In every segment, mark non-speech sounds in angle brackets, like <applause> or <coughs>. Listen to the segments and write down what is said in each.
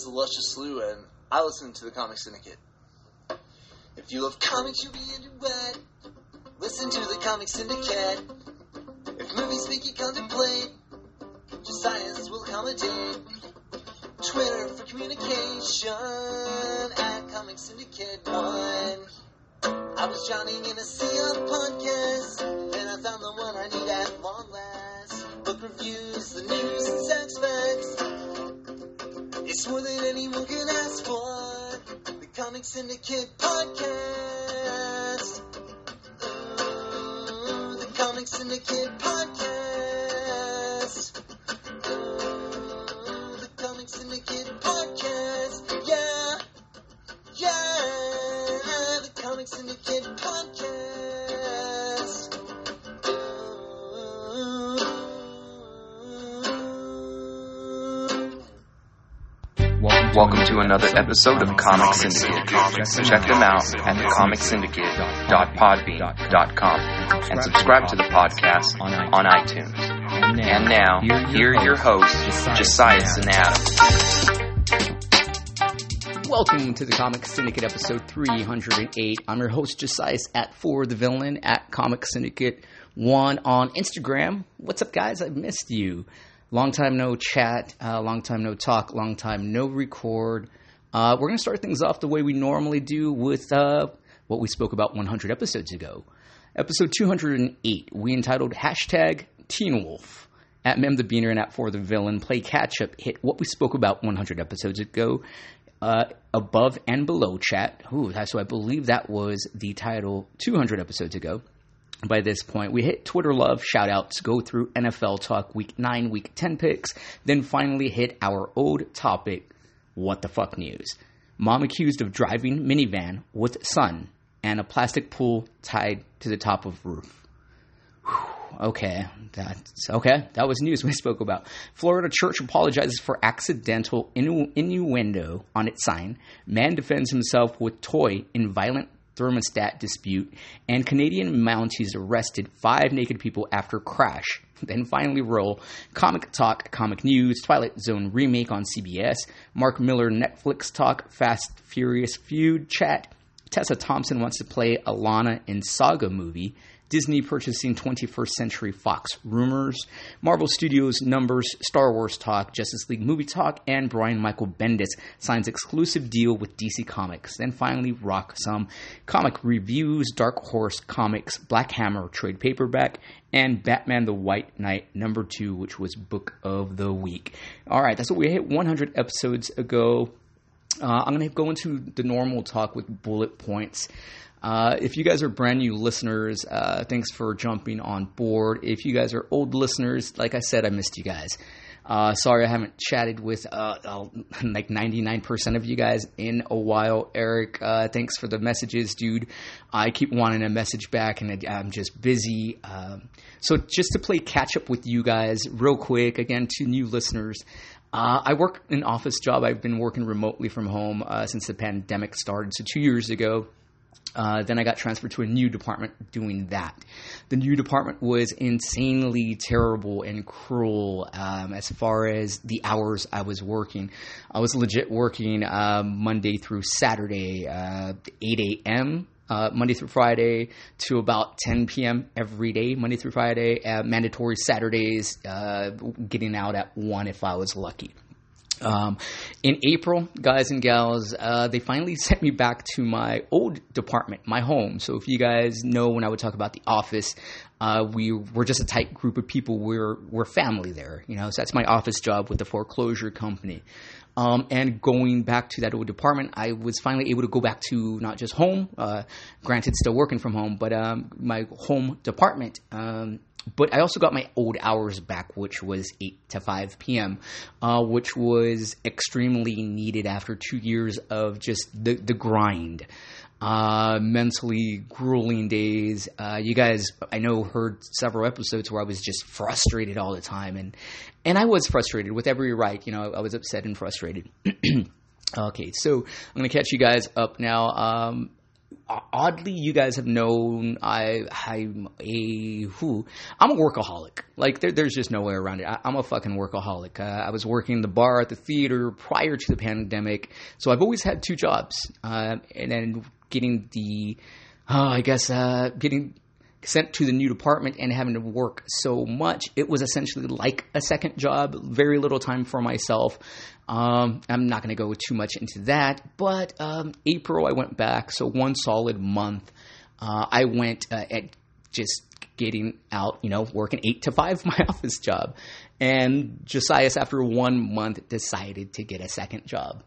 is the Luscious Slew, and I listen to the Comic Syndicate. If you love comics, you'll be into it. Listen to the Comic Syndicate. If movies make you contemplate, just science will accommodate. Twitter for communication at Comic Syndicate 1. I was drowning in a sea of podcasts, then I found the one I need at long last. Book reviews, the news, and sex facts. It's more than anyone can ask for. The Comic Syndicate Podcast. Ooh, the Comic Syndicate Podcast. Welcome to another episode of Comic Syndicate. Check them out at thecomicsyndicate.podbean.com and subscribe to the podcast on iTunes. And now, here are your hosts, Josias and Adam. Welcome to the Comic Syndicate episode 308. I'm your host, Josias at For the Villain at Comic Syndicate 1 on Instagram. What's up, guys? I've missed you. Long time no chat, uh, long time no talk, long time no record. Uh, we're going to start things off the way we normally do with uh, what we spoke about 100 episodes ago. Episode 208, we entitled hashtag Teen Wolf. At Mem the Beaner and at For the Villain, play catch up, hit what we spoke about 100 episodes ago. Uh, above and below chat. Ooh, so I believe that was the title 200 episodes ago by this point. We hit Twitter love, shout outs, go through NFL talk, week 9, week 10 picks, then finally hit our old topic, what the fuck news. Mom accused of driving minivan with son and a plastic pool tied to the top of roof. Okay, that's okay. That was news <laughs> we spoke about. Florida church apologizes for accidental innu- innuendo on its sign. Man defends himself with toy in violent thermostat dispute, and Canadian Mounties arrested five naked people after crash. Then finally roll comic talk, comic news, Twilight Zone remake on CBS, Mark Millar Netflix talk, Fast Furious feud chat. Tessa Thompson wants to play Alana in Saga movie. Disney purchasing 21st Century Fox rumors, Marvel Studios numbers, Star Wars talk, Justice League movie talk, and Brian Michael Bendis signs exclusive deal with DC Comics. Then finally, rock some comic reviews, Dark Horse Comics, Black Hammer trade paperback, and Batman the White Knight number two, which was book of the week. All right, that's what we hit 100 episodes ago. Uh, I'm going to go into the normal talk with bullet points. Uh, if you guys are brand new listeners, uh, thanks for jumping on board. If you guys are old listeners, like I said, I missed you guys. Uh, sorry I haven't chatted with uh, <laughs> like 99% of you guys in a while. Eric, uh, thanks for the messages, dude. I keep wanting a message back and I'm just busy. Um, so, just to play catch up with you guys, real quick, again, to new listeners. Uh, I work an office job. I've been working remotely from home uh, since the pandemic started. So, two years ago, uh, then I got transferred to a new department doing that. The new department was insanely terrible and cruel um, as far as the hours I was working. I was legit working um, Monday through Saturday, uh, 8 a.m. Uh, Monday through Friday to about 10 p.m. every day, Monday through Friday. Uh, mandatory Saturdays, uh, getting out at 1 if I was lucky. Um, in April, guys and gals, uh, they finally <laughs> sent me back to my old department, my home. So if you guys know when I would talk about the office, uh, we were just a tight group of people. We're we're family there, you know. So that's my office job with the foreclosure company. Um, and going back to that old department, I was finally able to go back to not just home, uh, granted, still working from home, but um, my home department. Um, but I also got my old hours back, which was 8 to 5 p.m., uh, which was extremely needed after two years of just the, the grind. Uh, mentally grueling days. Uh, you guys, I know, heard several episodes where I was just frustrated all the time, and and I was frustrated with every right. You know, I was upset and frustrated. <clears throat> okay, so I'm gonna catch you guys up now. Um, oddly, you guys have known I I'm a who I'm a workaholic. Like there, there's just no way around it. I, am a fucking workaholic. Uh, I was working the bar at the theater prior to the pandemic, so I've always had two jobs, uh, and then getting the, uh, I guess, uh, getting sent to the new department and having to work so much, it was essentially like a second job. Very little time for myself. Um, I'm not going to go too much into that, but um, April I went back, so one solid month. Uh, I went uh, at just getting out, you know, working eight to five, <laughs> my office job. And Josias, after one month, decided to get a second job.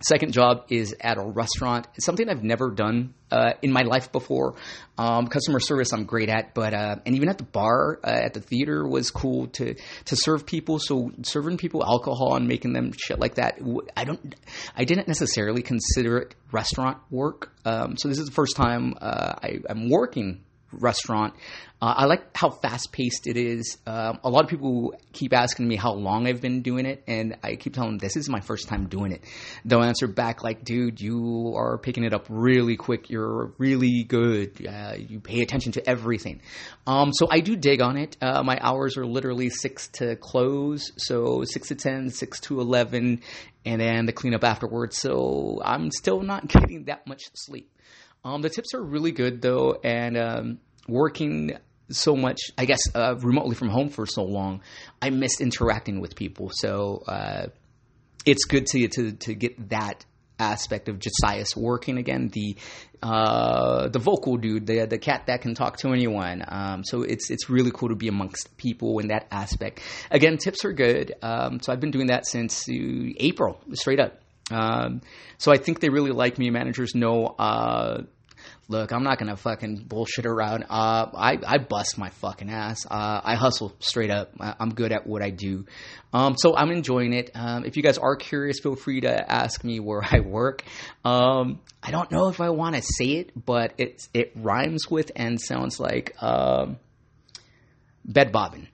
Second job is at a restaurant. It's something I've never done uh, in my life before. Um, customer service I'm great at, but uh, and even at the bar uh, at the theater was cool to to serve people. So serving people alcohol and making them shit like that, I don't, I didn't necessarily consider it restaurant work. Um, so this is the first time uh, I, I'm working restaurant. Uh, I like how fast paced it is. Um, a lot of people keep asking me how long I've been doing it, and I keep telling them this is my first time doing it. They'll answer back like, "Dude, you are picking it up really quick. You're really good. Uh, you pay attention to everything." Um, so I do dig on it. Uh, my hours are literally six to close, so six to ten, six to eleven, and then the cleanup afterwards. So I'm still not <laughs> getting that much sleep. Um, the tips are really good though, and um, working so much, I guess, uh, remotely from home for so long, I missed interacting with people. So uh, it's good to, to to get that aspect of Josias working again. The uh, the vocal dude, the the cat that can talk to anyone. Um, so it's it's really cool to be amongst people in that aspect. Again, tips are good. Um, so I've been doing that since uh, April, straight up. Um, so I think they really like me. Managers know uh, look, I'm not gonna fucking bullshit around. Uh, I I bust my fucking ass. Uh, I hustle straight up. I, am good at what I do. Um, so I'm enjoying it. Um, if you guys are curious, feel free to ask me where I work. Um, I don't know if I want to say it, but it it rhymes with and sounds like um, bed bobbing.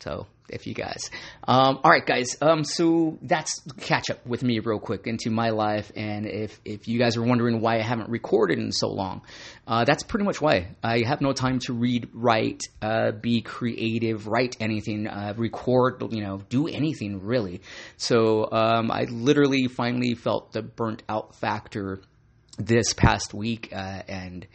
So if you guys. Um, all right, guys. Um, so that's catch up with me real quick into my life, and if if you guys are wondering why I haven't recorded in so long, uh, that's pretty much why. I have no time to read, write, uh, be creative, write anything, uh, record, you know, do anything really. So um, I literally finally felt the burnt out factor this past week, uh, and.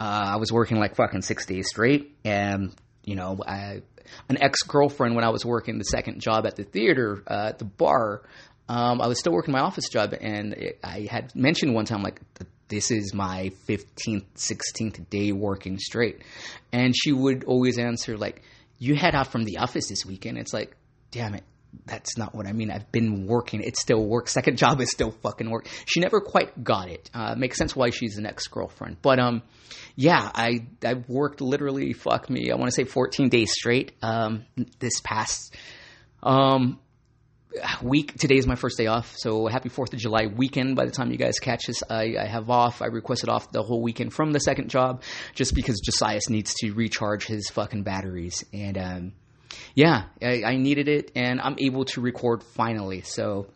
Uh, I was working like fucking six days straight, and you know, I an ex girlfriend when I was working the second job at the theater, uh, at the bar. Um, I was still working my office job, and it, I had mentioned one time like this is my 15th, 16th day working straight, and she would always answer like, "You head out from the office this weekend." It's like, damn it, that's not what I mean. I've been working. It still works. Second job is still fucking work. She never quite got it. Uh, makes sense why she's an ex girlfriend. But um, yeah, I I worked literally fuck me. I want to say 14 days straight. Um, this past um week. Today is my first day off, so happy Fourth of July weekend. By the time you guys catch this, I, I, have off. I requested off the whole weekend from the second job, just because Josias needs to recharge his fucking batteries, and um, yeah, I, I needed it, and I'm able to record finally. So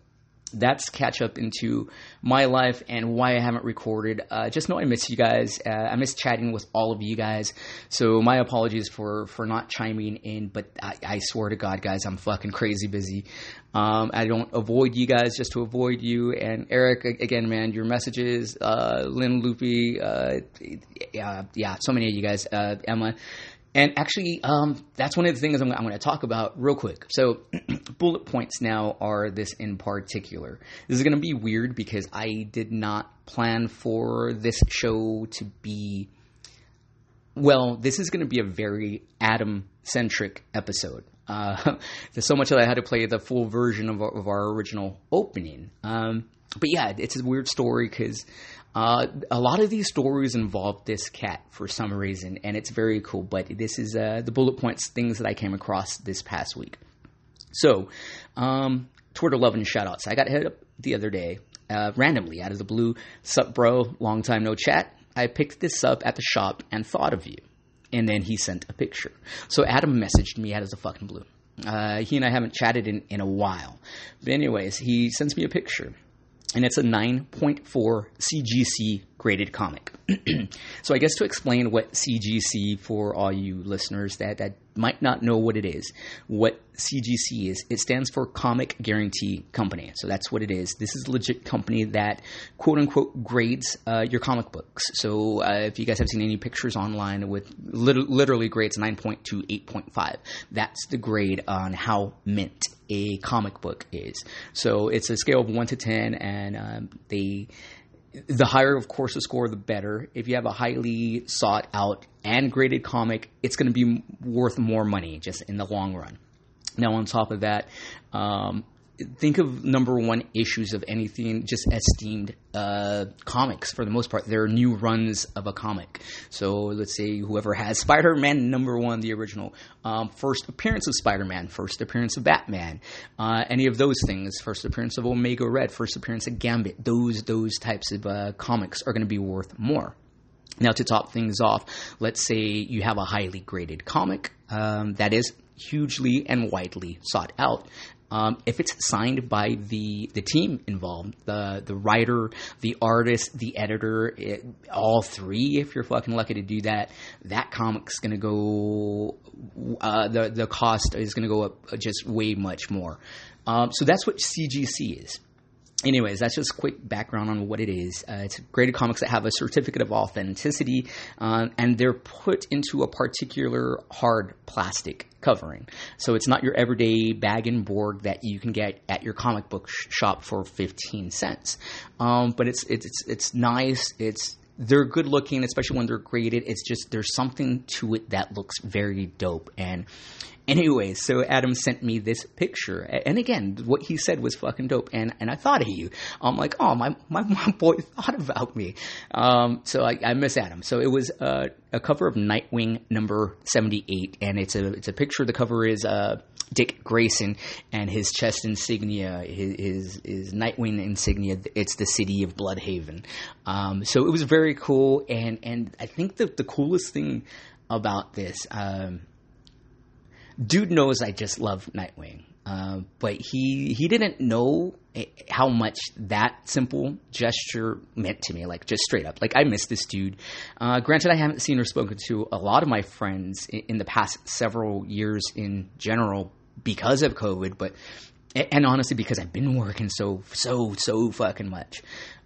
that's catch up into my life and why I haven't recorded. Uh, just know I miss you guys. Uh, I miss chatting with all of you guys. So my apologies for for not chiming in, but I, I swear to God, guys, I'm fucking crazy busy. Um, I don't avoid you guys just to avoid you. And Eric, again, man, your messages, uh, Lynn Loopy, uh, yeah, yeah, so many of you guys, uh, Emma. And actually, um, that's one of the things I'm, I'm going to talk about real quick. So, <clears throat> bullet points now are this in particular. This is going to be weird because I did not plan for this show to be. Well, this is going to be a very Adam centric episode. Uh, <laughs> there's so much that I had to play the full version of our, of our original opening. Um, but yeah, it's a weird story because uh, a lot of these stories involve this cat for some reason, and it's very cool. But this is uh, the bullet points things that I came across this past week. So, um, Twitter love and shoutouts. I got hit up the other day, uh, randomly out of the blue. Sup, bro? Long time no chat. I picked this up at the shop and thought of you. And then he sent a picture. So Adam messaged me out of the fucking blue. Uh, he and I haven't chatted in, in a while. But anyways, he sends me a picture and it's a 9.4 CGC graded comic. <clears throat> so I guess to explain what CGC for all you listeners that, that might not know what it is, what CGC is, it stands for Comic Guarantee Company. So that's what it is. This is a legit company that quote unquote grades uh, your comic books. So uh, if you guys have seen any pictures online with lit- literally grades 9.2, 8.5, that's the grade on how mint a comic book is. So it's a scale of 1 to 10, and um, they the higher, of course, the score, the better. If you have a highly sought out and graded comic, it's going to be worth more money just in the long run. Now, on top of that, um, think of number one issues of anything just esteemed uh, comics for the most part. There are new runs of a comic. So let's say whoever has <laughs> Spider Man number one, the original, um, first appearance of Spider Man, first appearance of Batman, uh, any of those things, first appearance of Omega Red, first appearance of Gambit, those those types of uh, comics are going to be worth more. Now, to top things off, let's say you have a highly graded comic um, that is hugely and widely sought out. Um, if it's signed by the the team involved, the the writer, the artist, the editor, it, all three, if you're fucking lucky to do that, that comic's gonna go. Uh, the the cost is gonna go up just way much more. Um, so that's what CGC is anyways, that's just quick background on what it is. Uh, it's graded comics that have a certificate of authenticity, um, and they're put into a particular hard plastic covering. So it's not your everyday bag and board that you can get at your comic book sh- shop for fifteen cents. Um, but it's it's it's nice. It's they're good looking, especially when they're graded. It's just there's something to it that looks very dope. And anyway, so Adam sent me this picture, and again, what he said was fucking dope. And and I thought of you. I'm like, oh my my, my boy <laughs> thought about me. Um, so I, I miss Adam. So it was uh, a cover of Nightwing number seventy eight, and it's a it's a picture. The cover is uh. Dick Grayson and his chest insignia, his, his, his Nightwing insignia. It's the city of Blüdhaven. Um, so it was very cool, and and I think the the coolest thing about this, um, dude knows I just love Nightwing. Uh, but he he didn't know how much that simple gesture meant to me, like just straight up. Like I miss this dude. Uh, granted, I haven't seen or spoken to a lot of my friends in, in the past several years in general because of COVID, but and honestly because I've been working so so so fucking much.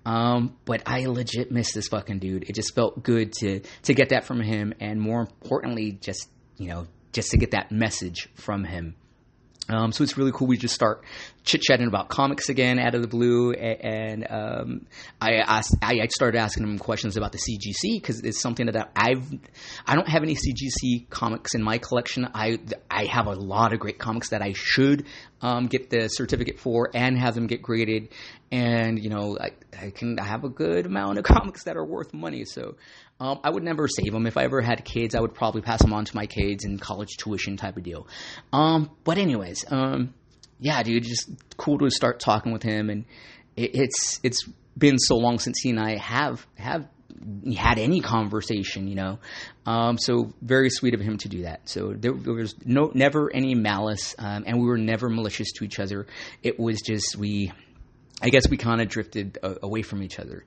Um, but I legit miss this fucking dude. It just felt good to to get that from him, and more importantly, just you know, just to get that message from him. Um, so it's really cool. We just start chit chatting about comics again out of the blue, and, um, I asked, I started asking him questions about the CGC because it's something that I've I don't have any CGC comics in my collection. I I have a lot of great comics that I should um, get the certificate for and have them get graded, and you know I, I can have a good amount of <laughs> comics that are worth money. So um, I would never save them. If I ever had kids, I would probably pass them on to my kids in college tuition type of deal. Um, but anyways, um, yeah, dude, just cool to start talking with him, and it, it's it's been so long since he and I have have had any conversation, you know. Um, so very sweet of him to do that. So there, there was no never any malice, um, and we were never malicious to each other. It was just we I guess we kind of drifted uh, away from each other,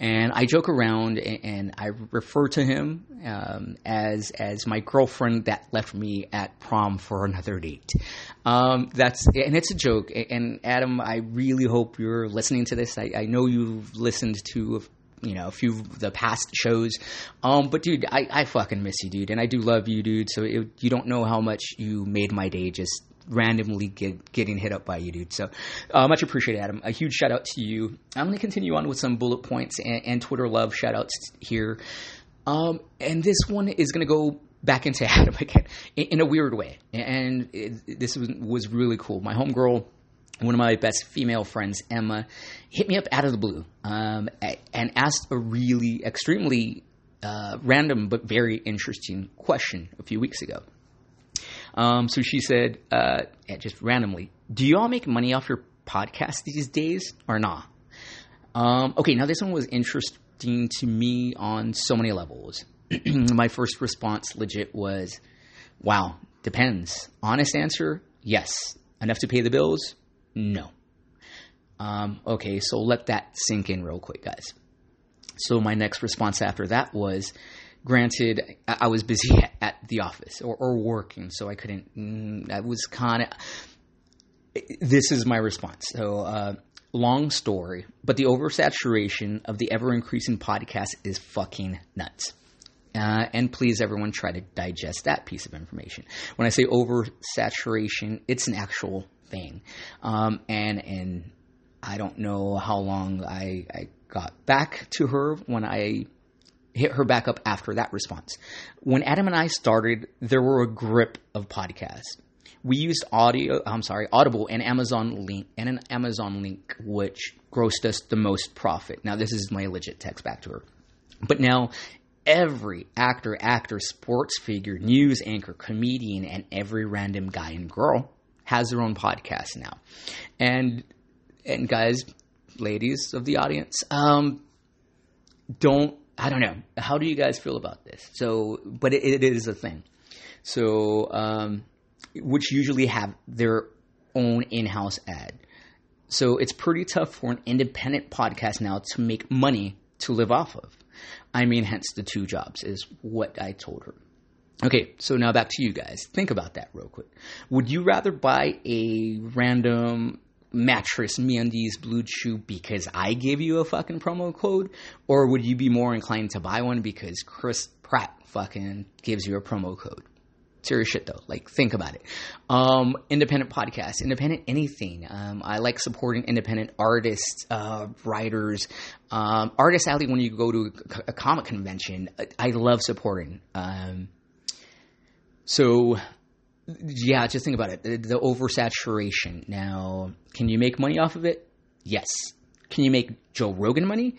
and I joke around and, and I refer to him um, as as my girlfriend that left me at prom for another date. Um, that's and it's a joke. And Adam, I really hope you're listening to this. I, I know you've listened to you know a few of the past shows um but dude i i fucking miss you dude and i do love you dude so it, you don't know how much you made my day just randomly get, getting hit up by you, dude. So uh, much appreciated, Adam. A huge shout out to you. I'm going to continue on with some bullet points and, and Twitter love shout outs here. Um, and this one is going to go back into <laughs> Adam again in, in a weird way. And it, this was, was really cool. My homegirl, one of my best female friends, Emma, hit me up out of the blue um, and asked a really extremely uh, random but very interesting question a few weeks ago. Um, so she said, uh, just randomly, do you all make money off your podcast these days or not? Um, okay, now this one was interesting to me on so many levels. <clears throat> My first response, legit, was, wow, depends. Honest answer, yes. Enough to pay the bills? No. Um, okay, so let that sink in real quick, guys. So my next response after that was, granted, I was busy <laughs> at the office or, or working, so I couldn't. Mm, I was kind of. This is my response. So, uh, long story, but the oversaturation of the ever increasing podcast is fucking nuts. Uh, and please, everyone, try to digest that piece of information. When I say oversaturation, it's an actual thing, um, and and I don't know how long I, I got back to her when I hit her back up after that response. When Adam and I started, there were a grip of podcasts. We used audio, I'm sorry, Audible and Amazon link and an Amazon link, which grossed us the most profit. Now, this is my legit text back to her. But now, every actor, actor, sports figure, news anchor, comedian, and every random guy and girl has their own podcast now. And and guys, ladies of the audience, um, don't I don't know. How do you guys feel about this? So, but it, it is a thing. So, um, which usually have their own in-house ad. So it's pretty tough for an independent podcast now to make money to live off of. I mean, hence the two jobs is what I told her. Okay, so now back to you guys. Think about that real quick. Would you rather buy a random mattress, MeUndies, Blue Chew because I gave you a fucking promo code, or would you be more inclined to buy one because Chris Pratt fucking gives you a promo code? Serious shit though. Like, think about it. Um, independent podcasts, independent anything. Um, I like supporting independent artists, uh, writers, um, Artist Alley. When you go to a, a comic convention, I love supporting. Um, so yeah, just think about it. The, the oversaturation. Now, can you make money off of it? Yes. Can you make Joe Rogan money?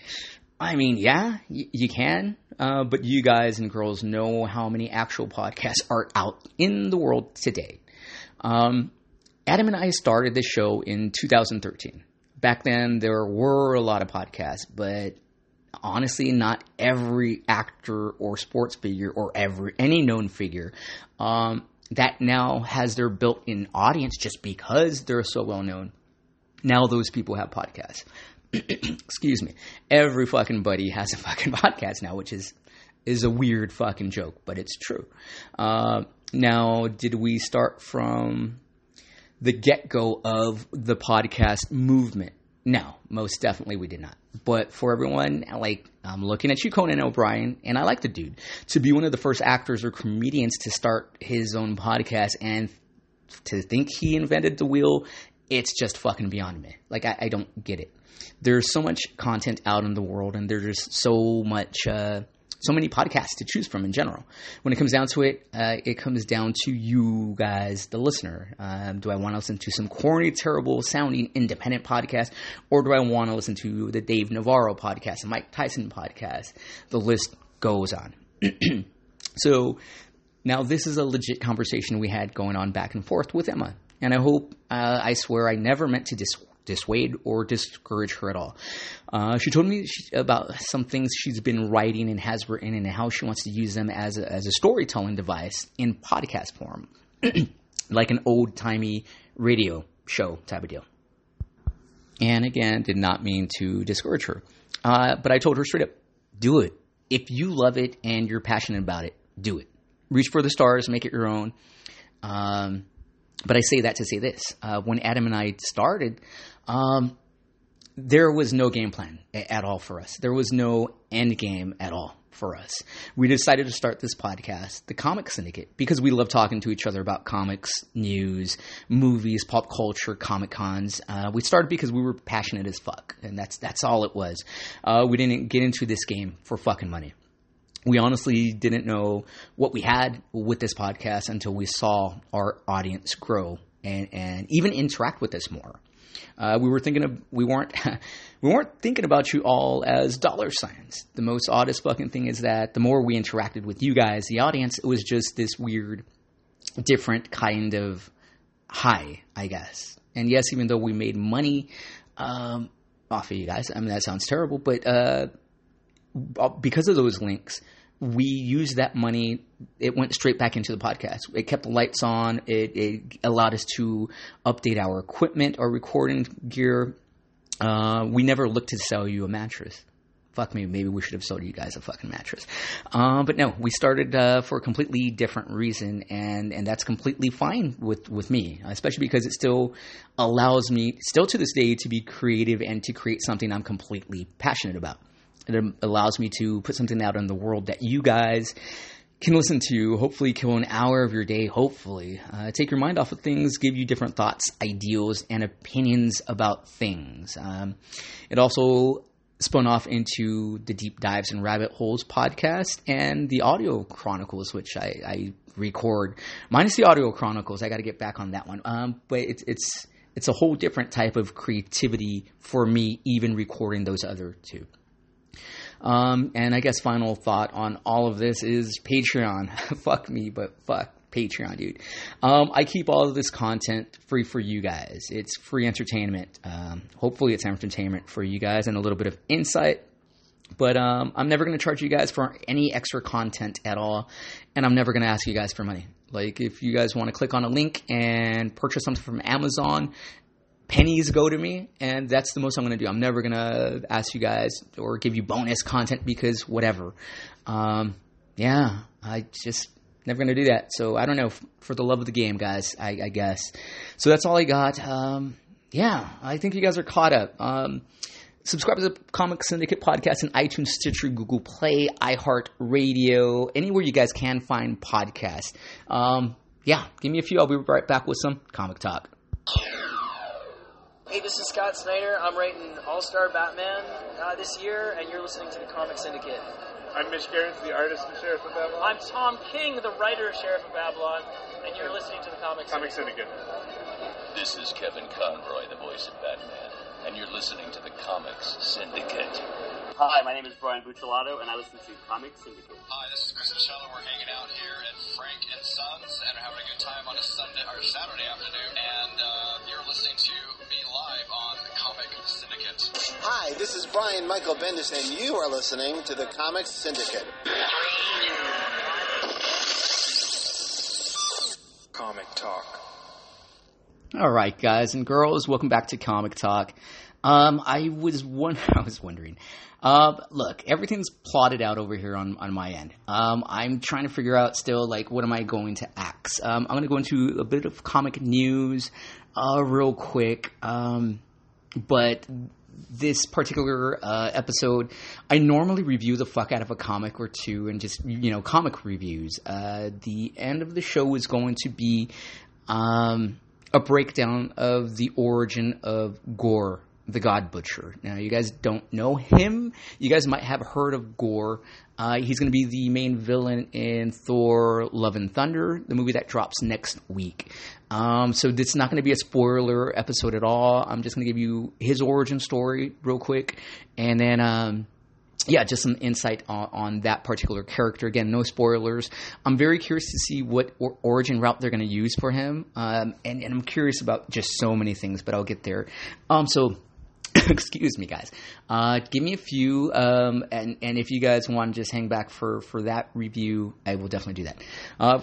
I mean, yeah, y- you can. Uh, but you guys and girls know how many actual podcasts are out in the world today. Um, Adam and I started this show in 2013. Back then, there were a lot of podcasts, but honestly, not every actor or sports figure or every any known figure um, that now has their built-in audience just because they're so well known. Now those people have podcasts. <clears throat> Excuse me. Every fucking buddy has a fucking <laughs> podcast now, which is is a weird fucking joke, but it's true. Uh, now, did we start from the get go of the podcast movement? No, most definitely we did not. But for everyone, like I'm looking at you, Conan O'Brien, and I like the dude to be one of the first actors or comedians to start his own podcast and to think he invented the wheel. It's just fucking beyond me. Like I, I don't get it. There's so much content out in the world, and there's just so much. Uh, so many podcasts to choose from in general. When it comes down to it, uh, it comes down to you guys, the listener. Um, do I want to listen to some corny, terrible sounding independent podcast, or do I want to listen to the Dave Navarro podcast, the Mike Tyson podcast? The list goes on. <clears throat> so now this is a legit conversation we had going on back and forth with Emma, and I hope, uh, I swear, I never meant to dis- dissuade or discourage her at all. Uh, she told me she, about some things she's been writing and has written, and how she wants to use them as a, as a storytelling device in podcast form, <clears throat> like an old timey radio show type of deal. And again, did not mean to discourage her, uh, but I told her straight up, do it. If you love it and you're passionate about it, do it. Reach for the stars, make it your own. Um, but I say that to say this: uh, when Adam and I started, um, there was no game plan at all for us. There was no end game at all for us. We decided to start this podcast, the Comic Syndicate, because we love talking to each other about comics, news, movies, pop culture, comic cons. Uh, we started because we were passionate as fuck, and that's that's all it was. Uh, we didn't get into this game for fucking money we honestly didn't know what we had with this podcast until we saw our audience grow and, and even interact with us more. Uh, we were thinking of we weren't <laughs> we weren't thinking about you all as dollar signs. The most oddest fucking thing is that the more we interacted with you guys, the audience, it was just this weird, different kind of high, I guess. And yes, even though we made money um, off of you guys, I mean that sounds terrible, but uh, because of those links, we used that money. It went straight back into the podcast. It kept the lights on. It, it allowed us to update our equipment, our recording gear. Uh, we never looked to sell you a mattress. fuck me, maybe we should have sold you guys a fucking mattress. Uh, but no, we started uh, for a completely different reason, and and that's completely fine with with me, especially because it still allows me, still to this day, to be creative and to create something I'm completely passionate about. It allows me to put something out in the world that you guys can listen to, hopefully kill an hour of your day, hopefully. Uh, take your mind off of things, give you different thoughts, ideals, and opinions about things. Um, it also spun off into the Deep Dives and Rabbit Holes podcast and the Audio Chronicles, which I, I record. Minus the Audio Chronicles, I got to get back on that one. Um, but it's it's it's a whole different type of creativity for me, even recording those other two. Um, and I guess final thought on all of this is Patreon. <laughs> fuck me, but fuck Patreon, dude. Um, I keep all of this content free for you guys. It's free entertainment. Um, hopefully, it's entertainment for you guys and a little bit of insight. But um, I'm never going to charge you guys for any extra content at all, and I'm never going to ask you guys for money. Like, if you guys want to click on a link and purchase something from Amazon, pennies go to me, and that's the most I'm going to do. I'm never going to ask you guys or give you bonus content because whatever. Um, yeah, I just never going to do that. So I don't know. For the love of the game, guys, I, I guess. So that's all I got. Um, yeah, I think you guys are caught up. Um, subscribe to the Comic Syndicate podcast in iTunes, Stitcher, Google Play, iHeart Radio, anywhere you guys can find podcasts. Um, yeah, give me a few. I'll be right back with some comic talk. Hey, this is Scott Snyder. I'm writing All Star Batman uh, this year, and you're listening to the Comic Syndicate. I'm Mitch Gerads, the artist and Sheriff of Babylon. I'm Tom King, the writer of Sheriff of Babylon, and you're listening to the Comic Comic Syndicate. Syndicate. This is Kevin Conroy, the voice of Batman, and you're listening to the Comics Syndicate. Hi, my name is Brian Buccellato, and I listen to Comic Syndicate. Hi, this is Chris Michelle. We're hanging out here at Frank and Sons and are having a good time on a Sunday or Saturday afternoon. And uh, you're listening to me live on Comic Syndicate. Hi, this is Brian Michael Bendis, and you are listening to the Comic Syndicate. Comic Talk. All right, guys and girls, welcome back to Comic Talk. Um, I was one, <laughs> I was wondering. Uh, look, everything's plotted out over here on, on my end. Um, I'm trying to figure out still, like, what am I going to axe? Um, I'm going to go into a bit of comic news, uh, real quick. Um, but this particular uh, episode, I normally review the fuck out of a comic or two and just, you know, comic reviews. Uh, the end of the show is going to be um, a breakdown of the origin of Gorr, the God Butcher. Now, you guys don't know him. You guys might have heard of Gorr. Uh, he's going to be the main villain in Thor: Love and Thunder, the movie that drops next week. Um, so this is not going to be a spoiler episode at all. I'm just going to give you his origin story real quick, and then. Um, yeah, just some insight on, on, that particular character. Again, no spoilers. I'm very curious to see what or- origin route they're going to use for him, um, and, and, I'm curious about just so many things. But I'll get there. Um, so. <coughs> excuse me, guys. Uh, give me a few, um, and and if you guys want to just hang back for for that review, I will definitely do that. Uh,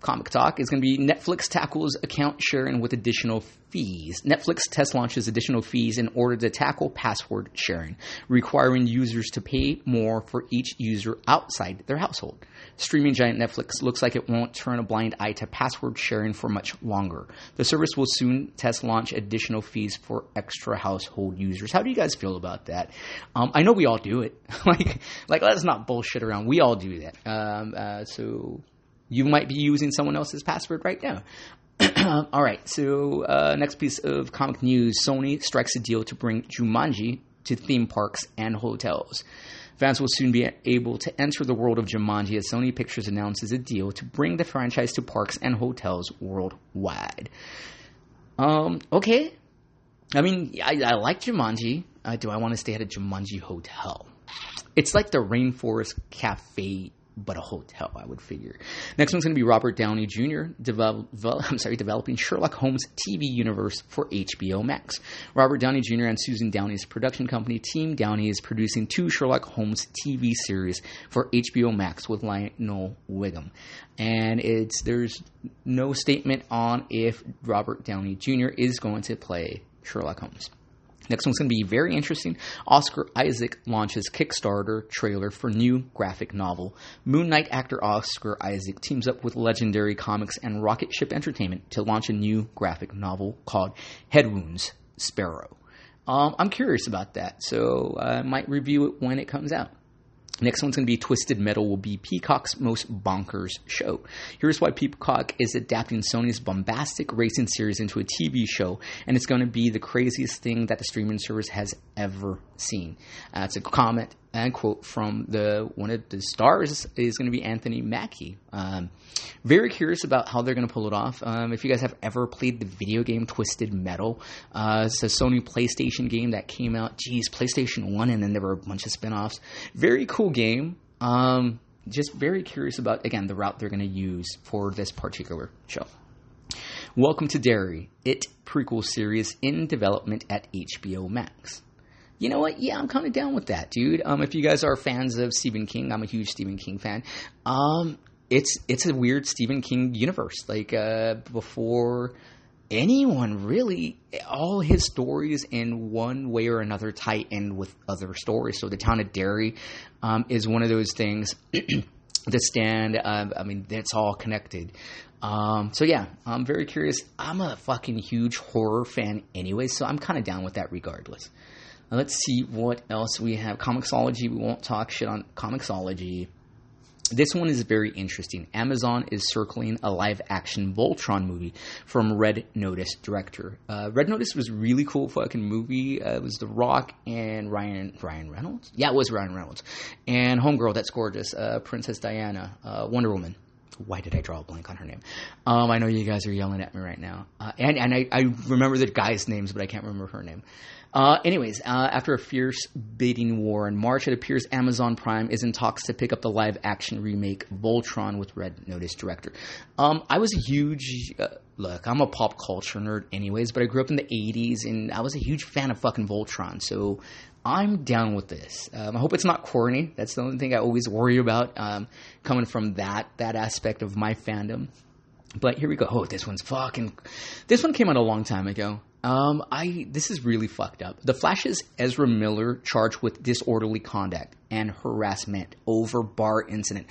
Comic Talk is going to be Netflix tackles account sharing with additional fees. Netflix test launches additional fees in order to tackle password sharing, requiring users to pay more for each user outside their household. Streaming giant Netflix looks like it won't turn a blind eye to password sharing for much longer. The service will soon test launch additional fees for extra household users. How do you guys feel about that? Um, I know we all do it. <laughs> like, like let's not bullshit around. We all do that. Um, uh, so you might be using someone else's password right now. <clears throat> All right, so uh, next piece of comic news Sony strikes a deal to bring Jumanji to theme parks and hotels. Fans will soon be able to enter the world of Jumanji as Sony Pictures announces a deal to bring the franchise to parks and hotels worldwide. Um, okay. I mean, I, I like Jumanji. Uh, do I want to stay at a Jumanji hotel? It's like the Rainforest Cafe but a hotel, I would figure. Next one's going to be Robert Downey Jr. <laughs> I'm sorry, developing Sherlock Holmes TV universe for HBO Max. Robert Downey Jr. and Susan Downey's production company Team Downey is producing two Sherlock Holmes TV series for HBO Max with Lionel Wigram, and it's there's no statement on if Robert Downey Jr. is going to play Sherlock Holmes. Next one's going to be very interesting. Oscar Isaac launches Kickstarter trailer for new graphic novel. Moon Knight actor Oscar Isaac teams up with Legendary Comics and Rocket Ship Entertainment to launch a new graphic novel called Head Wounds Sparrow. Um, I'm curious about that, so I might review it when it comes out. Next one's going to be Twisted Metal will be Peacock's most bonkers show. Here's why Peacock is adapting Sony's bombastic racing series into a TV show, and it's going to be the craziest thing that the streaming service has ever seen. Uh, it's a comment and quote from the one of the stars is going to be Anthony Mackie. Um, very curious about how they're going to pull it off. Um, if you guys have ever played the video game Twisted Metal, uh, it's a Sony PlayStation game that came out. Geez, PlayStation One, and then there were a bunch of spin-offs. Very cool game. Um, just very curious about again the route they're going to use for this particular show. Welcome to Derry, It prequel series in development at HBO Max you know what? Yeah, I'm kind of down with that, dude. Um, if you guys are fans of Stephen King, I'm a huge Stephen King fan. Um, it's it's a weird Stephen King universe. Like uh, before anyone really, all his stories in one way or another tie in with other stories. So the town of Derry um, is one of those things. <clears throat> the stand, uh, I mean, it's all connected. Um, so yeah, I'm very curious. I'm a fucking huge horror fan anyway, so I'm kind of down with that regardless. Let's see what else we have. Comixology, we won't talk shit on Comixology. This one is very interesting. Amazon is circling a live action Voltron movie from Red Notice director. Uh, Red Notice was really cool fucking movie. Uh, it was The Rock and Ryan Ryan Reynolds. Yeah, it was Ryan Reynolds and Homegirl. That's gorgeous. Uh, Princess Diana, uh, Wonder Woman why did I draw a blank on her name? Um, I know you guys are yelling at me right now, uh, and and I, I, remember the guys' names, but I can't remember her name. Uh, anyways, uh, after a fierce bidding war in March, it appears Amazon Prime is in talks to pick up the live action remake Voltron with Red Notice director. Um, I was a huge uh, look. I'm a pop culture nerd, anyways, but I grew up in the '80s, and I was a huge fan of fucking Voltron. So I'm down with this. Um, I hope it's not corny. That's the only thing I always worry about um, coming from that that aspect of my fandom. But here we go. Oh, this one's fucking. This one came out a long time ago. Um, I this is really fucked up. The Flash's Ezra Miller charged with disorderly conduct and harassment over bar incident.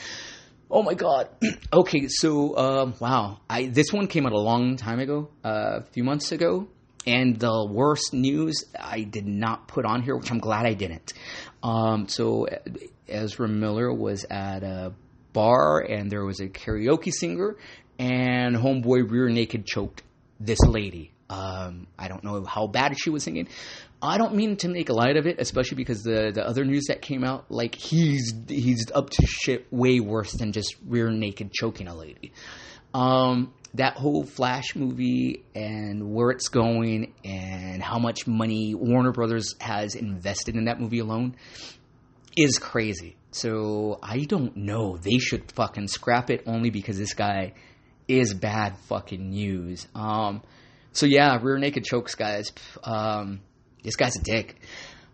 Oh my god. <clears throat> okay, so um, wow, I this one came out a long time ago, uh, a few months ago. And the worst news I did not put on here, which I'm glad I didn't. Um, so Ezra Miller was at a bar and there was a karaoke singer and homeboy rear naked choked this lady. Um, I don't know how bad she was singing. I don't mean to make light of it, especially because the the other news that came out, like he's he's up to shit way worse than just rear naked choking a lady. Um, that whole Flash movie and where it's going and how much money Warner Brothers has invested in that movie alone is crazy. So I don't know. They should fucking scrap it only because this guy is bad fucking news. Um, so yeah, rear naked chokes, guys. Um, this guy's a dick.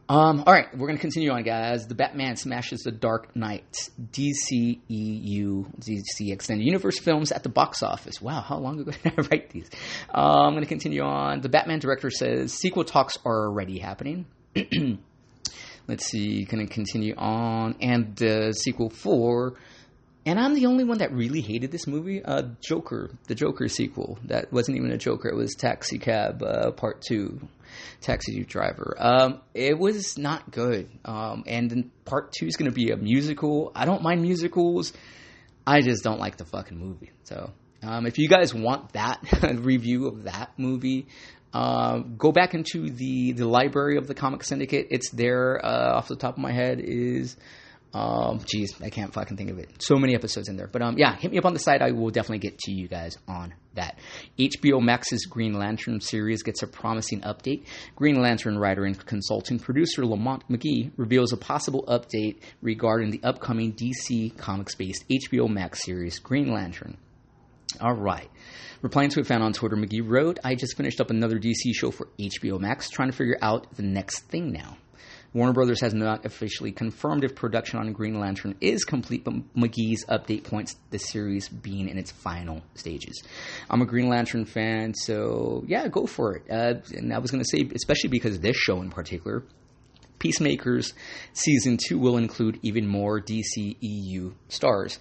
Um, all right, we're going to continue on, guys. The Batman smashes the Dark Knight. DCEU, DC Extended Universe films at the box office. Wow, how long ago <laughs> did I write these? Uh, I'm going to continue on. The Batman director says sequel talks are already happening. <clears throat> Let's see, going to continue on. And the sequel for and I'm the only one that really hated this movie. Uh, Joker, the Joker sequel. That wasn't even a Joker. It was Taxi Cab uh, Part Two, Taxi Driver. Um, it was not good. Um, and then Part Two is going to be a musical. I don't mind musicals. I just don't like the fucking movie. So um, if you guys want that <laughs> review of that movie, uh, go back into the the library of the Comic Syndicate. It's there. Uh, off the top of my head is um, geez, I can't fucking think of it. So many episodes in there. But um, yeah, hit me up on the site. I will definitely get to you guys on that. HBO Max's Green Lantern series gets a promising update. Green Lantern writer and consulting producer Lamont Magee reveals a possible update regarding the upcoming DC Comics based HBO Max series, Green Lantern. All right. Replying to a fan on Twitter, Magee wrote, I just finished up another DC show for HBO Max, trying to figure out the next thing now. Warner Brothers has not officially confirmed if production on Green Lantern is complete, but Magee's update points the series being in its final stages. I'm a Green Lantern fan, so yeah, go for it. Uh, and I was going to say, especially because this show in particular, Peacemakers season two will include even more DCEU stars.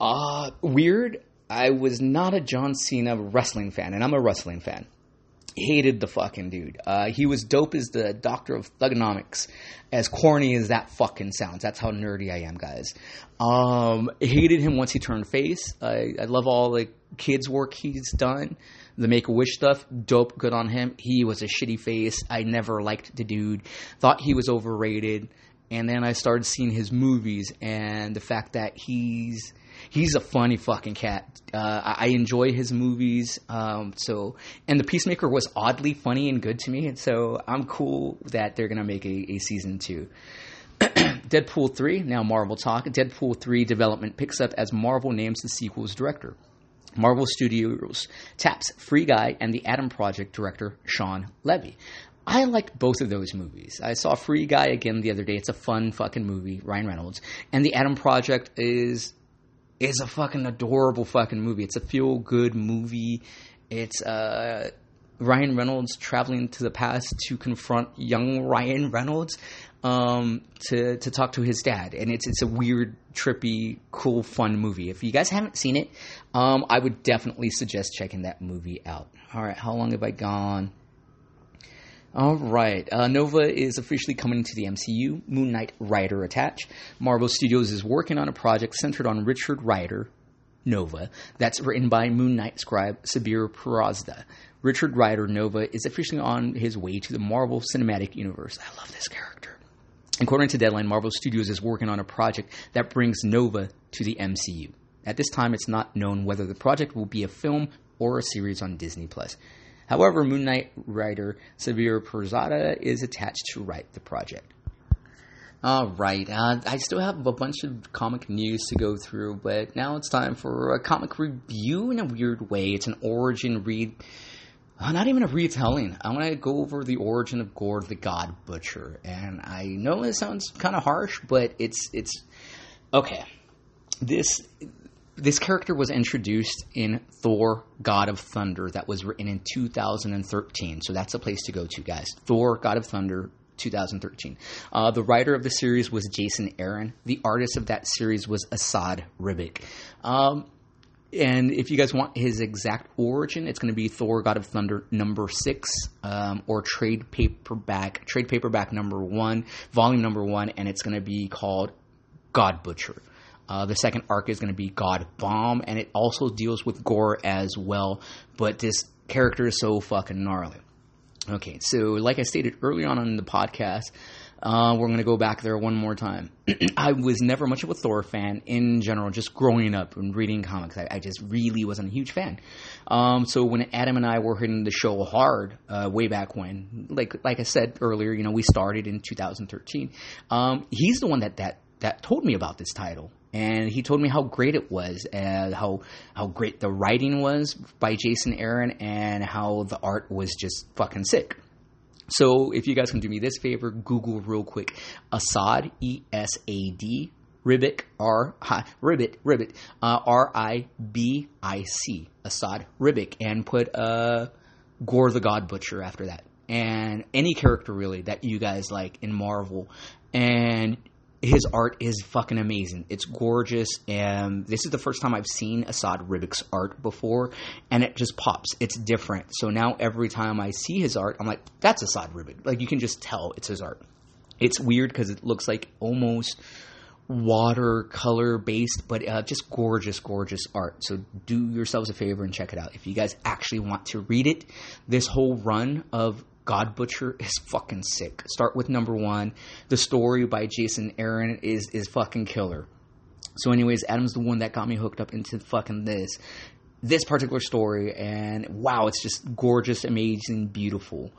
Uh, weird. I was not a John Cena wrestling fan, and I'm a wrestling fan hated the fucking dude. Uh, he was dope as the doctor of Thuganomics. As corny as that fucking sounds, that's how nerdy I am, guys. Um, hated him once he turned face. I, I love all the kids' work he's done. The Make a Wish stuff, dope, good on him. He was a shitty face. I never liked the dude. Thought he was overrated. And then I started seeing his movies and the fact that he's he's a funny fucking cat. Uh, I enjoy his movies. Um, so, and the Peacemaker was oddly funny and good to me, and so I'm cool that they're gonna make a, a season two. <clears throat> Deadpool 3, now Marvel talk. Deadpool 3 development picks up as Marvel names the sequel's director. Marvel Studios taps Free Guy and the Adam Project director Shawn Levy. I liked both of those movies. I saw Free Guy again the other day. It's a fun fucking movie, Ryan Reynolds. And the Adam Project is is a fucking adorable fucking movie. It's a feel good movie. It's uh, Ryan Reynolds traveling to the past to confront young Ryan Reynolds um, to to talk to his dad, and it's it's a weird, trippy, cool, fun movie. If you guys haven't seen it, um, I would definitely suggest checking that movie out. All right, how long have I gone? All right. Uh, Nova is officially coming to the MCU. Moon Knight Rider attached. Marvel Studios is working on a project centered on Richard Rider, Nova, that's written by Moon Knight scribe Sabir Pirzada. Richard Rider Nova is officially on his way to the Marvel Cinematic Universe. I love this character. According to Deadline, Marvel Studios is working on a project that brings Nova to the MCU. At this time, it's not known whether the project will be a film or a series on Disney Plus. However, Moon Knight writer Sabir Pirzada is attached to write the project. All right, uh, I still have a bunch of comic news to go through, but now it's time for a comic review in a weird way. It's an origin read, uh, not even a retelling. I want to go over the origin of Gorr the God Butcher, and I know it sounds kind of harsh, but it's it's okay. This this character was introduced in Thor: God of Thunder, that was written in 2013. So that's a place to go to, guys. Thor: God of Thunder, 2013. Uh, the writer of the series was Jason Aaron. The artist of that series was Esad Ribic. Um, and if you guys want his exact origin, it's going to be Thor: God of Thunder number six, um, or trade paperback, trade paperback number one, volume number one, and it's going to be called God Butcher. Uh, the second arc is going to be God Bomb, and it also deals with Gorr as well. But this character is so fucking gnarly. Okay, so like I stated early on in the podcast, uh, we're going to go back there one more time. <clears throat> I was never much of a Thor fan in general, just growing up and reading comics. I, I just really wasn't a huge fan. Um, so when Adam and I were hitting the show hard uh, way back when, like like I said earlier, you know, we started in 2013. Um, he's the one that that that told me about this title and he told me how great it was and how how great the writing was by Jason Aaron and how the art was just fucking sick. So if you guys can do me this favor, Google real quick. Esad E S A D Ribic R Ribbit Ribbit uh, R I B I C Esad Ribic and put uh, Gorr the God Butcher after that. And any character really that you guys like in Marvel. And his art is fucking amazing. It's gorgeous, and this is the first time I've seen Esad Ribic's art before, and it just pops. It's different. So now every time I see his art, I'm like, that's Esad Ribic. Like you can just tell it's his art. It's weird because it looks like almost watercolor based, but uh, just gorgeous, gorgeous art. So do yourselves a favor and check it out. If you guys actually want to read it, this whole run of God Butcher is fucking sick. Start with number one. The story by Jason Aaron is is fucking killer. So, anyways, Adam's the one that got me hooked up into fucking this this particular story, and wow, it's just gorgeous, amazing, beautiful.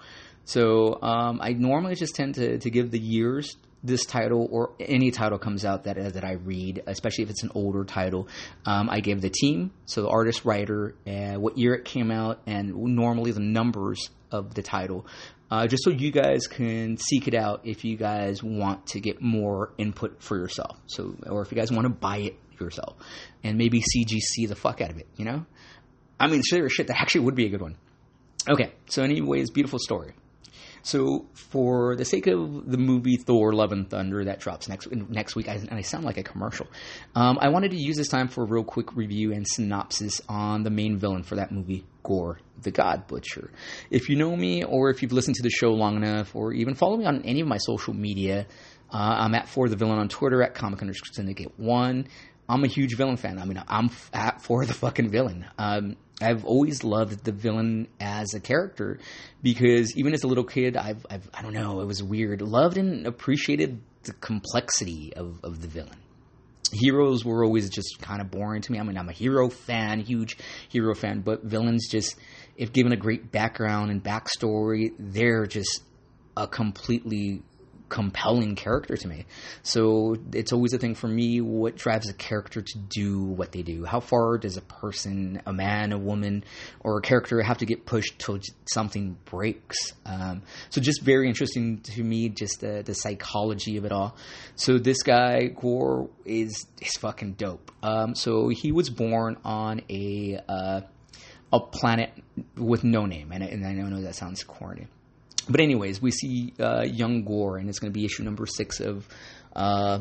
So, um, I normally just tend to to give the years this title or any title comes out that that I read, especially if it's an older title, um, I give the team, so the artist, writer, uh, what year it came out, and normally the numbers of the title, uh, just so you guys can seek it out if you guys want to get more input for yourself. So, or if you guys want to buy it yourself, and maybe CGC the fuck out of it, you know. I mean, sure, shit, that actually would be a good one. Okay, so anyways, beautiful story. So, for the sake of the movie Thor: Love and Thunder that drops next next week, I, and I sound like a commercial, um, I wanted to use this time for a real quick review and synopsis on the main villain for that movie, Gorr the God Butcher. If you know me, or if you've listened to the show long enough, or even follow me on any of my social media, uh, I'm at For the Villain on Twitter at Comic Underscore Syndicate One. I'm a huge villain fan. I mean, I'm f- at for the fucking villain. Um, I've always loved the villain as a character because even as a little kid, I've, I've I don't know, it was weird. Loved and appreciated the complexity of, of the villain. Heroes were always just kind of boring to me. I mean, I'm a hero fan, huge hero fan, but villains just, if given a great background and backstory, they're just a completely compelling character to me. So it's always a thing for me what drives a character to do what they do. How far does a person, a man, a woman, or a character have to get pushed till something breaks? Um, so just very interesting to me, just the, the psychology of it all. So this guy, Gorr, is, is fucking dope. Um, so he was born on a, uh, a planet with no name, and, and I know that sounds corny but anyways, we see uh, young Gorr, and it's going to be issue number six of uh,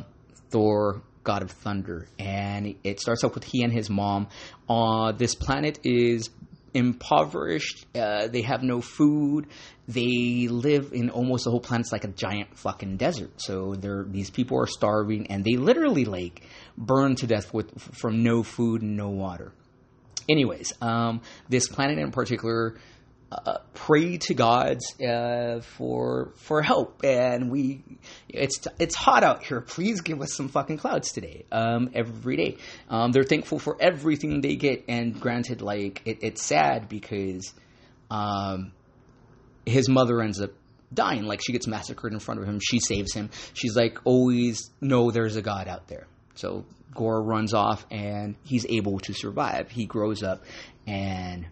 Thor: God of Thunder, and it starts off with he and his mom. Uh, this planet is impoverished. Uh, they have no food. They live in almost the whole planet's like a giant fucking desert. So they're these people are starving, and they literally like burn to death with from no food and no water. Anyways, um, this planet in particular uh, pray to gods uh, for for help, and we it's it's hot out here. Please give us some fucking clouds today. Um, every day, um, they're thankful for everything they get, and granted, like it, it's sad because um, his mother ends up dying. Like she gets massacred in front of him. She saves him. She's like, always know there's a god out there. So Gorr runs off, and he's able to survive. He grows up, and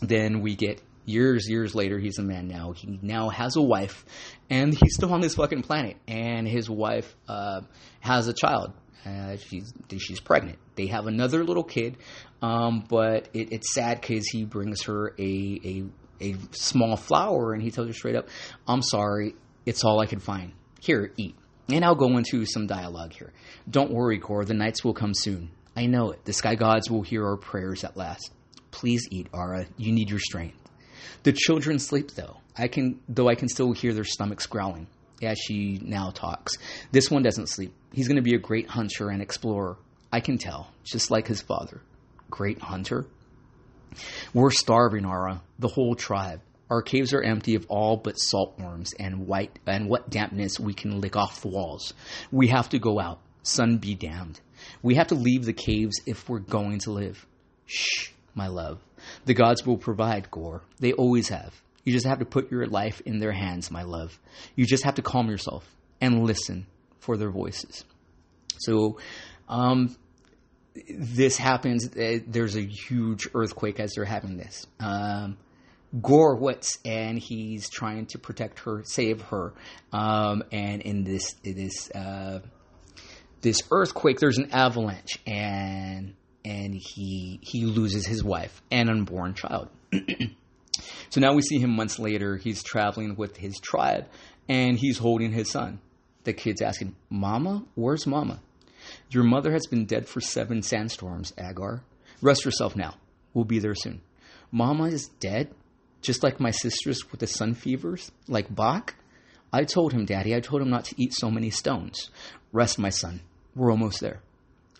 then we get years, years later, he's a man now. He now has a wife, and <laughs> he's still on this fucking planet. And his wife uh, has a child. Uh, she's she's pregnant. They have another little kid, um, but it, it's sad because he brings her a, a a small flower, and he tells her straight up, "I'm sorry, it's all I could find. Here, eat." And I'll go into some dialogue here. Don't worry, Gorr. The nights will come soon. I know it. The sky gods will hear our prayers at last. Please eat, Ara. You need your strength. The children sleep though. I can though I can still hear their stomachs growling as she now talks. This one doesn't sleep. He's going to be a great hunter and explorer. I can tell, just like his father. Great hunter? We're starving, Ara, the whole tribe. Our caves are empty of all but saltworms and white and what dampness we can lick off the walls. We have to go out. Sun be damned. We have to leave the caves if we're going to live. Shh, my love. The gods will provide, Gorr. They always have. You just have to put your life in their hands, my love. You just have to calm yourself and listen for their voices. So, um, this happens. Uh, there's a huge earthquake as they're having this. Um, Gorr Witz, and he's trying to protect her, save her. Um, and in this this uh, this earthquake, there's an avalanche, and and he he loses his wife and unborn child. <clears throat> so now we see him months later. He's traveling with his tribe, and he's holding his son. The kid's asking, "Mama, where's Mama? Your mother has been dead for seven sandstorms, Agar. Rest yourself now. We'll be there soon. Mama is dead, just like my sisters with the sun fevers, like Bach." I told him, Daddy. I told him not to eat so many stones. Rest, my son. We're almost there.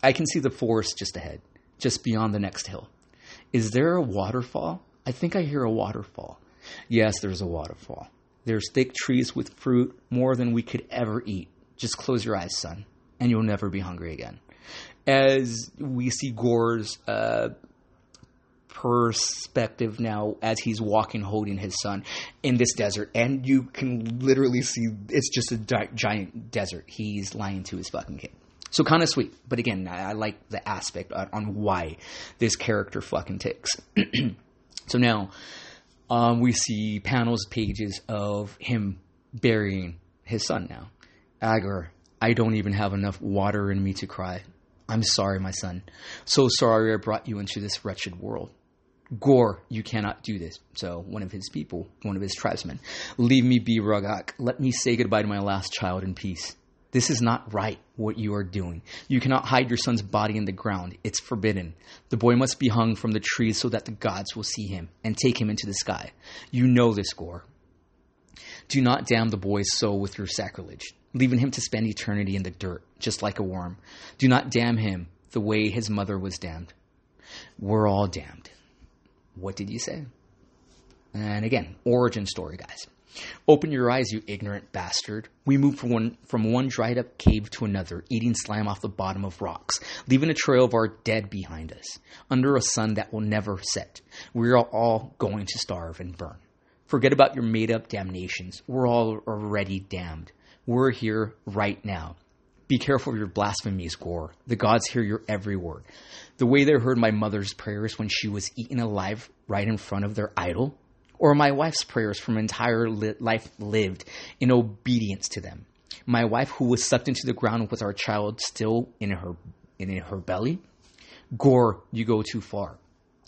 I can see the forest just ahead just beyond the next hill. Is there a waterfall? I think I hear a waterfall. Yes, there's a waterfall. There's thick trees with fruit, more than we could ever eat. Just close your eyes, son, and you'll never be hungry again. As we see Gorr's uh, perspective now as he's walking holding his son in this desert and you can literally see it's just a di- giant desert he's lying to his fucking kid so kind of sweet but again I, I like the aspect on, on why this character fucking ticks <clears throat> so now um, we see panels pages of him burying his son now agar i don't even have enough water in me to cry I'm sorry, my son. So sorry I brought you into this wretched world. Gorr, you cannot do this. So, one of his people, one of his tribesmen, leave me be, Ragak. Let me say goodbye to my last child in peace. This is not right, what you are doing. You cannot hide your son's body in the ground. It's forbidden. The boy must be hung from the trees so that the gods will see him and take him into the sky. You know this, Gorr. Do not damn the boy's soul with your sacrilege leaving him to spend eternity in the dirt, just like a worm. Do not damn him the way his mother was damned. We're all damned. What did you say? And again, origin story, guys. Open your eyes, you ignorant bastard. We moved from one, from one dried up cave to another, eating slime off the bottom of rocks, leaving a trail of our dead behind us, under a sun that will never set. We are all going to starve and burn. Forget about your made up damnations. We're all already damned. We're here right now. Be careful of your blasphemies, Gorr. The gods hear your every word. The way they heard my mother's prayers when she was eaten alive right in front of their idol, or my wife's prayers from entire li- life lived in obedience to them. My wife, who was sucked into the ground with our child still in her in her belly. Gorr, you go too far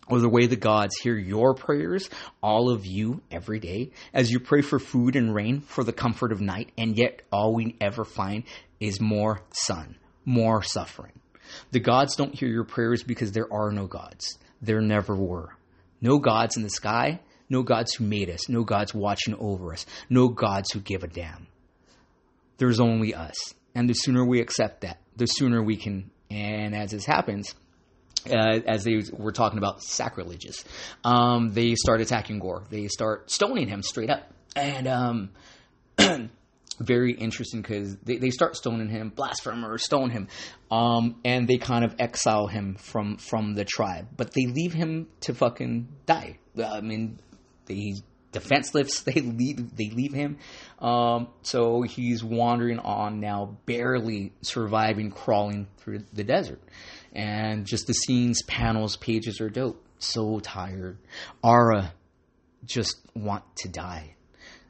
or the way the gods hear your prayers, all of you, every day, as you pray for food and rain, for the comfort of night, and yet all we ever find is more sun, more suffering. The gods don't hear your prayers because there are no gods. There never were. No gods in the sky, no gods who made us, no gods watching over us, no gods who give a damn. There's only us. And the sooner we accept that, the sooner we can, and as this happens, uh, as they were talking about sacrileges, um, they start attacking Gorr. They start stoning him straight up. And um, <clears throat> very interesting because they, they start stoning him, blasphemer, stone him, um, and they kind of exile him from from the tribe. But they leave him to fucking die. I mean, they defenseless. <laughs> They leave they leave him. Um, so he's wandering on now, barely surviving, crawling through the desert. And just the scenes, panels, pages are dope. So tired. Ara just want to die.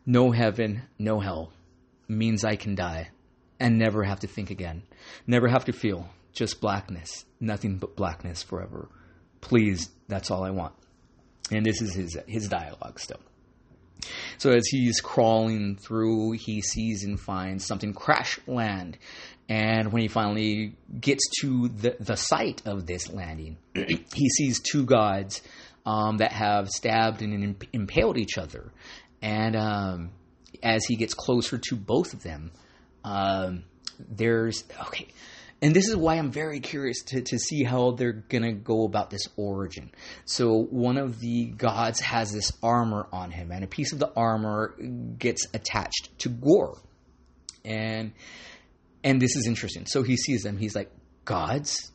No heaven, no hell means I can die and never have to think again. Never have to feel. Just blackness. Nothing but blackness forever. Please, that's all I want. And this is his his dialogue still. So as he's crawling through, he sees and finds something crash land. And when he finally gets to the, the site of this landing, <clears throat> he sees two gods um, that have stabbed and impaled each other. And um, as he gets closer to both of them, um, there's okay. And this is why I'm very curious to, to see how they're gonna go about this origin. So one of the gods has this armor on him, and a piece of the armor gets attached to Gorr. And and this is interesting. So he sees them. He's like, gods?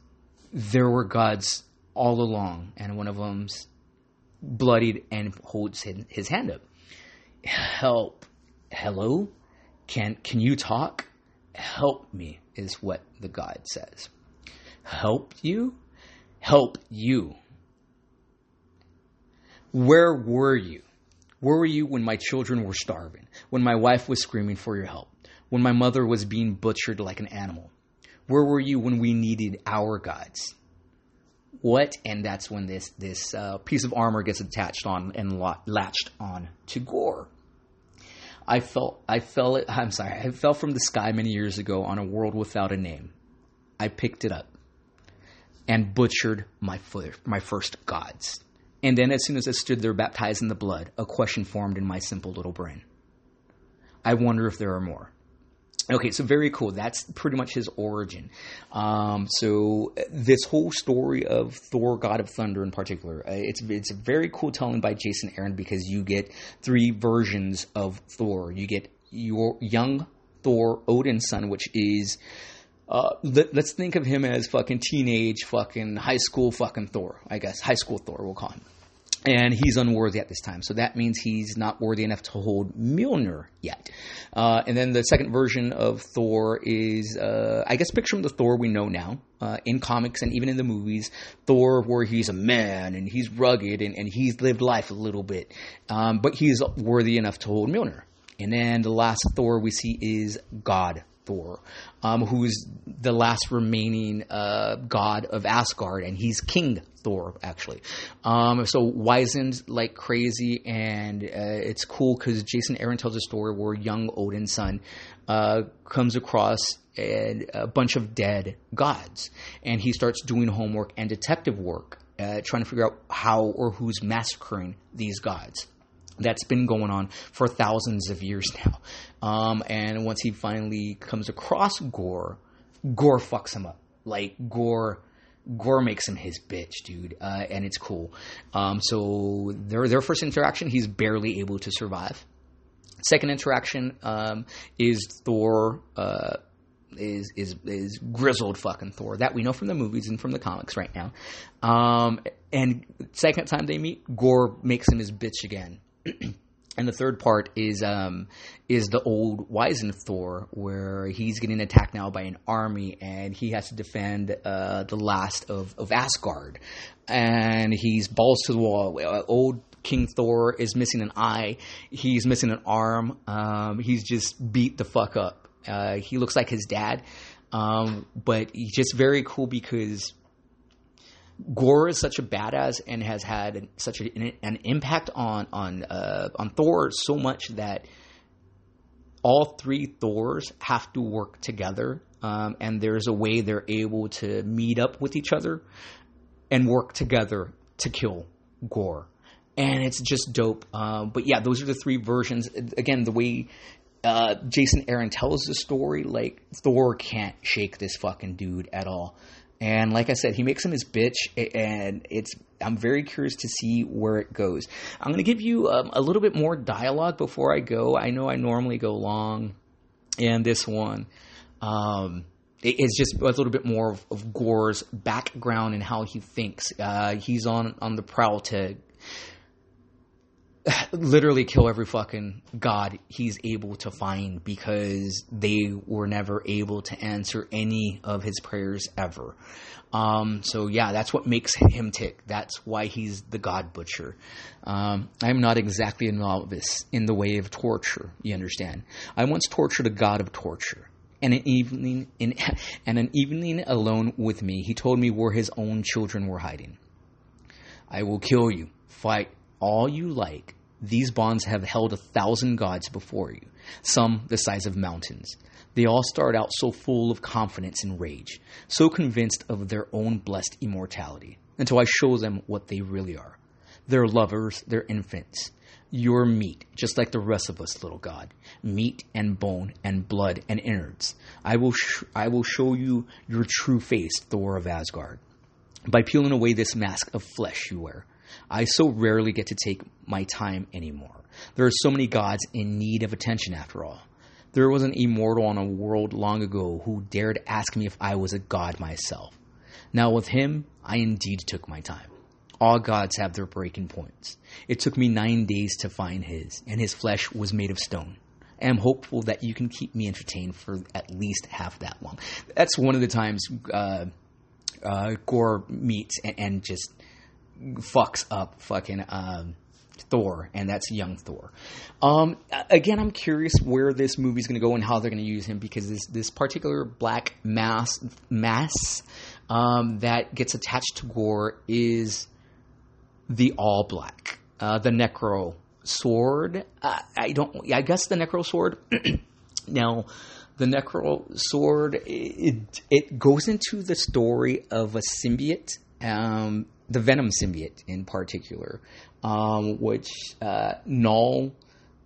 There were gods all along, and one of them's bloodied and holds his hand up. Help. Hello? Can can you talk? Help me is what the God says. Help you? Help you. Where were you? Where were you when my children were starving? When my wife was screaming for your help? When my mother was being butchered like an animal? Where were you when we needed our gods? What? And that's when this this uh, piece of armor gets attached on and latched on to Gorr. I felt I fell. I'm sorry. I fell from the sky many years ago on a world without a name. I picked it up and butchered my my first gods. And then, as soon as I stood there baptized in the blood, a question formed in my simple little brain. I wonder if there are more. Okay, so very cool. That's pretty much his origin. Um, so this whole story of Thor, God of Thunder, in particular, uh, it's it's a very cool telling by Jason Aaron because you get three versions of Thor. You get your young Thor, Odin's son, which is Uh, let, us think of him as fucking teenage, fucking high school, fucking Thor. I guess high school Thor. We'll call him and he's unworthy at this time. So that means he's not worthy enough to hold Mjolnir yet. Uh, and then the second version of Thor is, uh, I guess, picture him the Thor we know now uh, in comics and even in the movies. Thor, where he's a man and he's rugged and, and he's lived life a little bit, um, but he's worthy enough to hold Mjolnir. And then the last Thor we see is God Thor, um, who's the last remaining uh, god of Asgard, and he's King Thor actually. Um, so wizened like crazy, and uh, it's cool because Jason Aaron tells a story where young Odin's son uh, comes across a, a, bunch of dead gods, and he starts doing homework and detective work, uh, trying to figure out how or who's massacring these gods that's been going on for thousands of years now. Um, and once he finally comes across Gorr, Gorr fucks him up. Like Gorr, Gorr makes him his bitch, dude, uh, and it's cool. Um, so their their first interaction, he's barely able to survive. Second interaction um, is Thor. Uh, is is is grizzled fucking Thor that we know from the movies and from the comics right now. Um, and second time they meet, Gorr makes him his bitch again. <clears throat> and the third part is um, is the old Wizen Thor, where he's getting attacked now by an army, and he has to defend uh, the last of, of Asgard, and he's balls to the wall. Uh, old King Thor is missing an eye, he's missing an arm, um, he's just beat the fuck up. Uh, he looks like his dad, um, but he's just very cool because Gorr is such a badass and has had such an, an, impact on on uh, on Thor so much that all three Thors have to work together, um, and there's a way they're able to meet up with each other and work together to kill Gorr, and it's just dope. Um, but yeah, those are the three versions. Again, the way uh, Jason Aaron tells the story, like Thor can't shake this fucking dude at all. And like I said, he makes him his bitch, and it's. I'm very curious to see where it goes. I'm going to give you um, a little bit more dialogue before I go. I know I normally go long, and this one, um, it's just a little bit more of, of Gorr's background and how he thinks. Uh, he's on on the prowl to <sighs> literally kill every fucking god he's able to find because they were never able to answer any of his prayers ever. Um, so yeah, that's what makes him tick. That's why he's the god butcher. Um, I'm not exactly a novice in the way of torture. You understand? I once tortured a god of torture. And an evening, in, <laughs> and an evening alone with me, he told me where his own children were hiding. I will kill you. Fight all you like. These bonds have held a thousand gods before you, some the size of mountains. They all start out so full of confidence and rage, so convinced of their own blessed immortality, until I show them what they really are. They're lovers, they're infants. You're meat, just like the rest of us, little God. Meat and bone and blood and innards. I will, sh- I will show you your true face, Thor of Asgard. By peeling away this mask of flesh you wear, I so rarely get to take my time anymore. There are so many gods in need of attention after all. There was an immortal on a world long ago who dared ask me if I was a god myself. Now, with him, I indeed took my time. All gods have their breaking points. It took me nine days to find his, and his flesh was made of stone. I am hopeful that you can keep me entertained for at least half that long. That's one of the times uh, uh, Gorr meets and, and just fucks up fucking um, Thor, and that's young Thor. Um, again, I'm curious where this movie's going to go and how they're going to use him because this this particular black mass mass um, that gets attached to Gorr is the all black, uh, the Necro sword. Uh, I don't. I guess the Necro sword. <clears throat> now, the Necro sword it it goes into the story of a symbiote. Um, the Venom symbiote in particular, um, which uh, Knull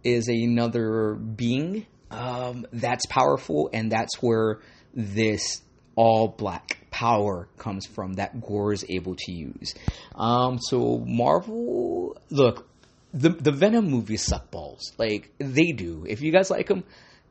is another being um, that's powerful, and that's where this all black power comes from that Gorr is able to use. Um, so Marvel, look, the the Venom movies suck balls, like they do. If you guys like them,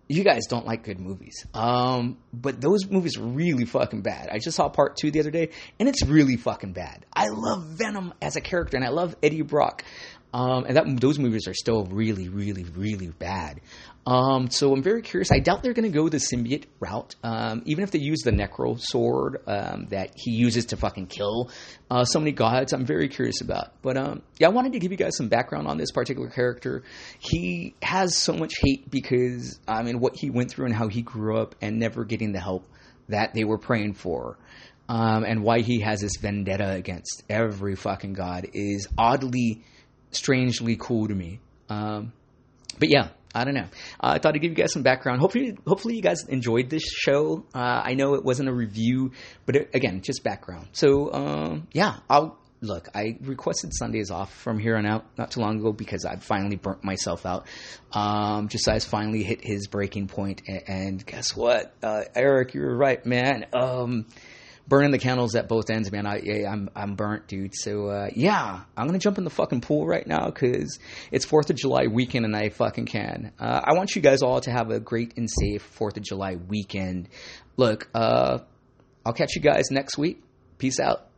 you guys don't like good movies. Um, but those movies are really fucking bad. I just saw part two the other day, and it's really fucking bad. I love Venom as a character, and I love Eddie Brock. Um, and that those movies are still really, really, really bad. Um, so I'm very curious. I doubt they're going to go the symbiote route, um, even if they use the Necro sword um, that he uses to fucking kill uh, so many gods. I'm very curious about. But um, yeah, I wanted to give you guys some background on this particular character. He has so much hate because I mean what he went through and how he grew up and never getting the help that they were praying for. Um, and why he has this vendetta against every fucking god is oddly strangely cool to me. Um, but yeah, I don't know. Uh, I thought I'd give you guys some background. Hopefully, hopefully you guys enjoyed this show. Uh, I know it wasn't a review, but it, again, just background. So um, yeah, I'll look. I requested Sundays off from here on out not too long ago because I finally burnt myself out. Um, Josiah's finally hit his breaking point, and, and guess what, uh, Eric, you were right, man. Um, burning the candles at both ends, man. I, yeah, I'm I'm burnt, dude. So uh, yeah, I'm gonna jump in the fucking pool right now because it's Fourth of July weekend and I fucking can. Uh, I want you guys all to have a great and safe Fourth of July weekend. Look, uh, I'll catch you guys next week. Peace out.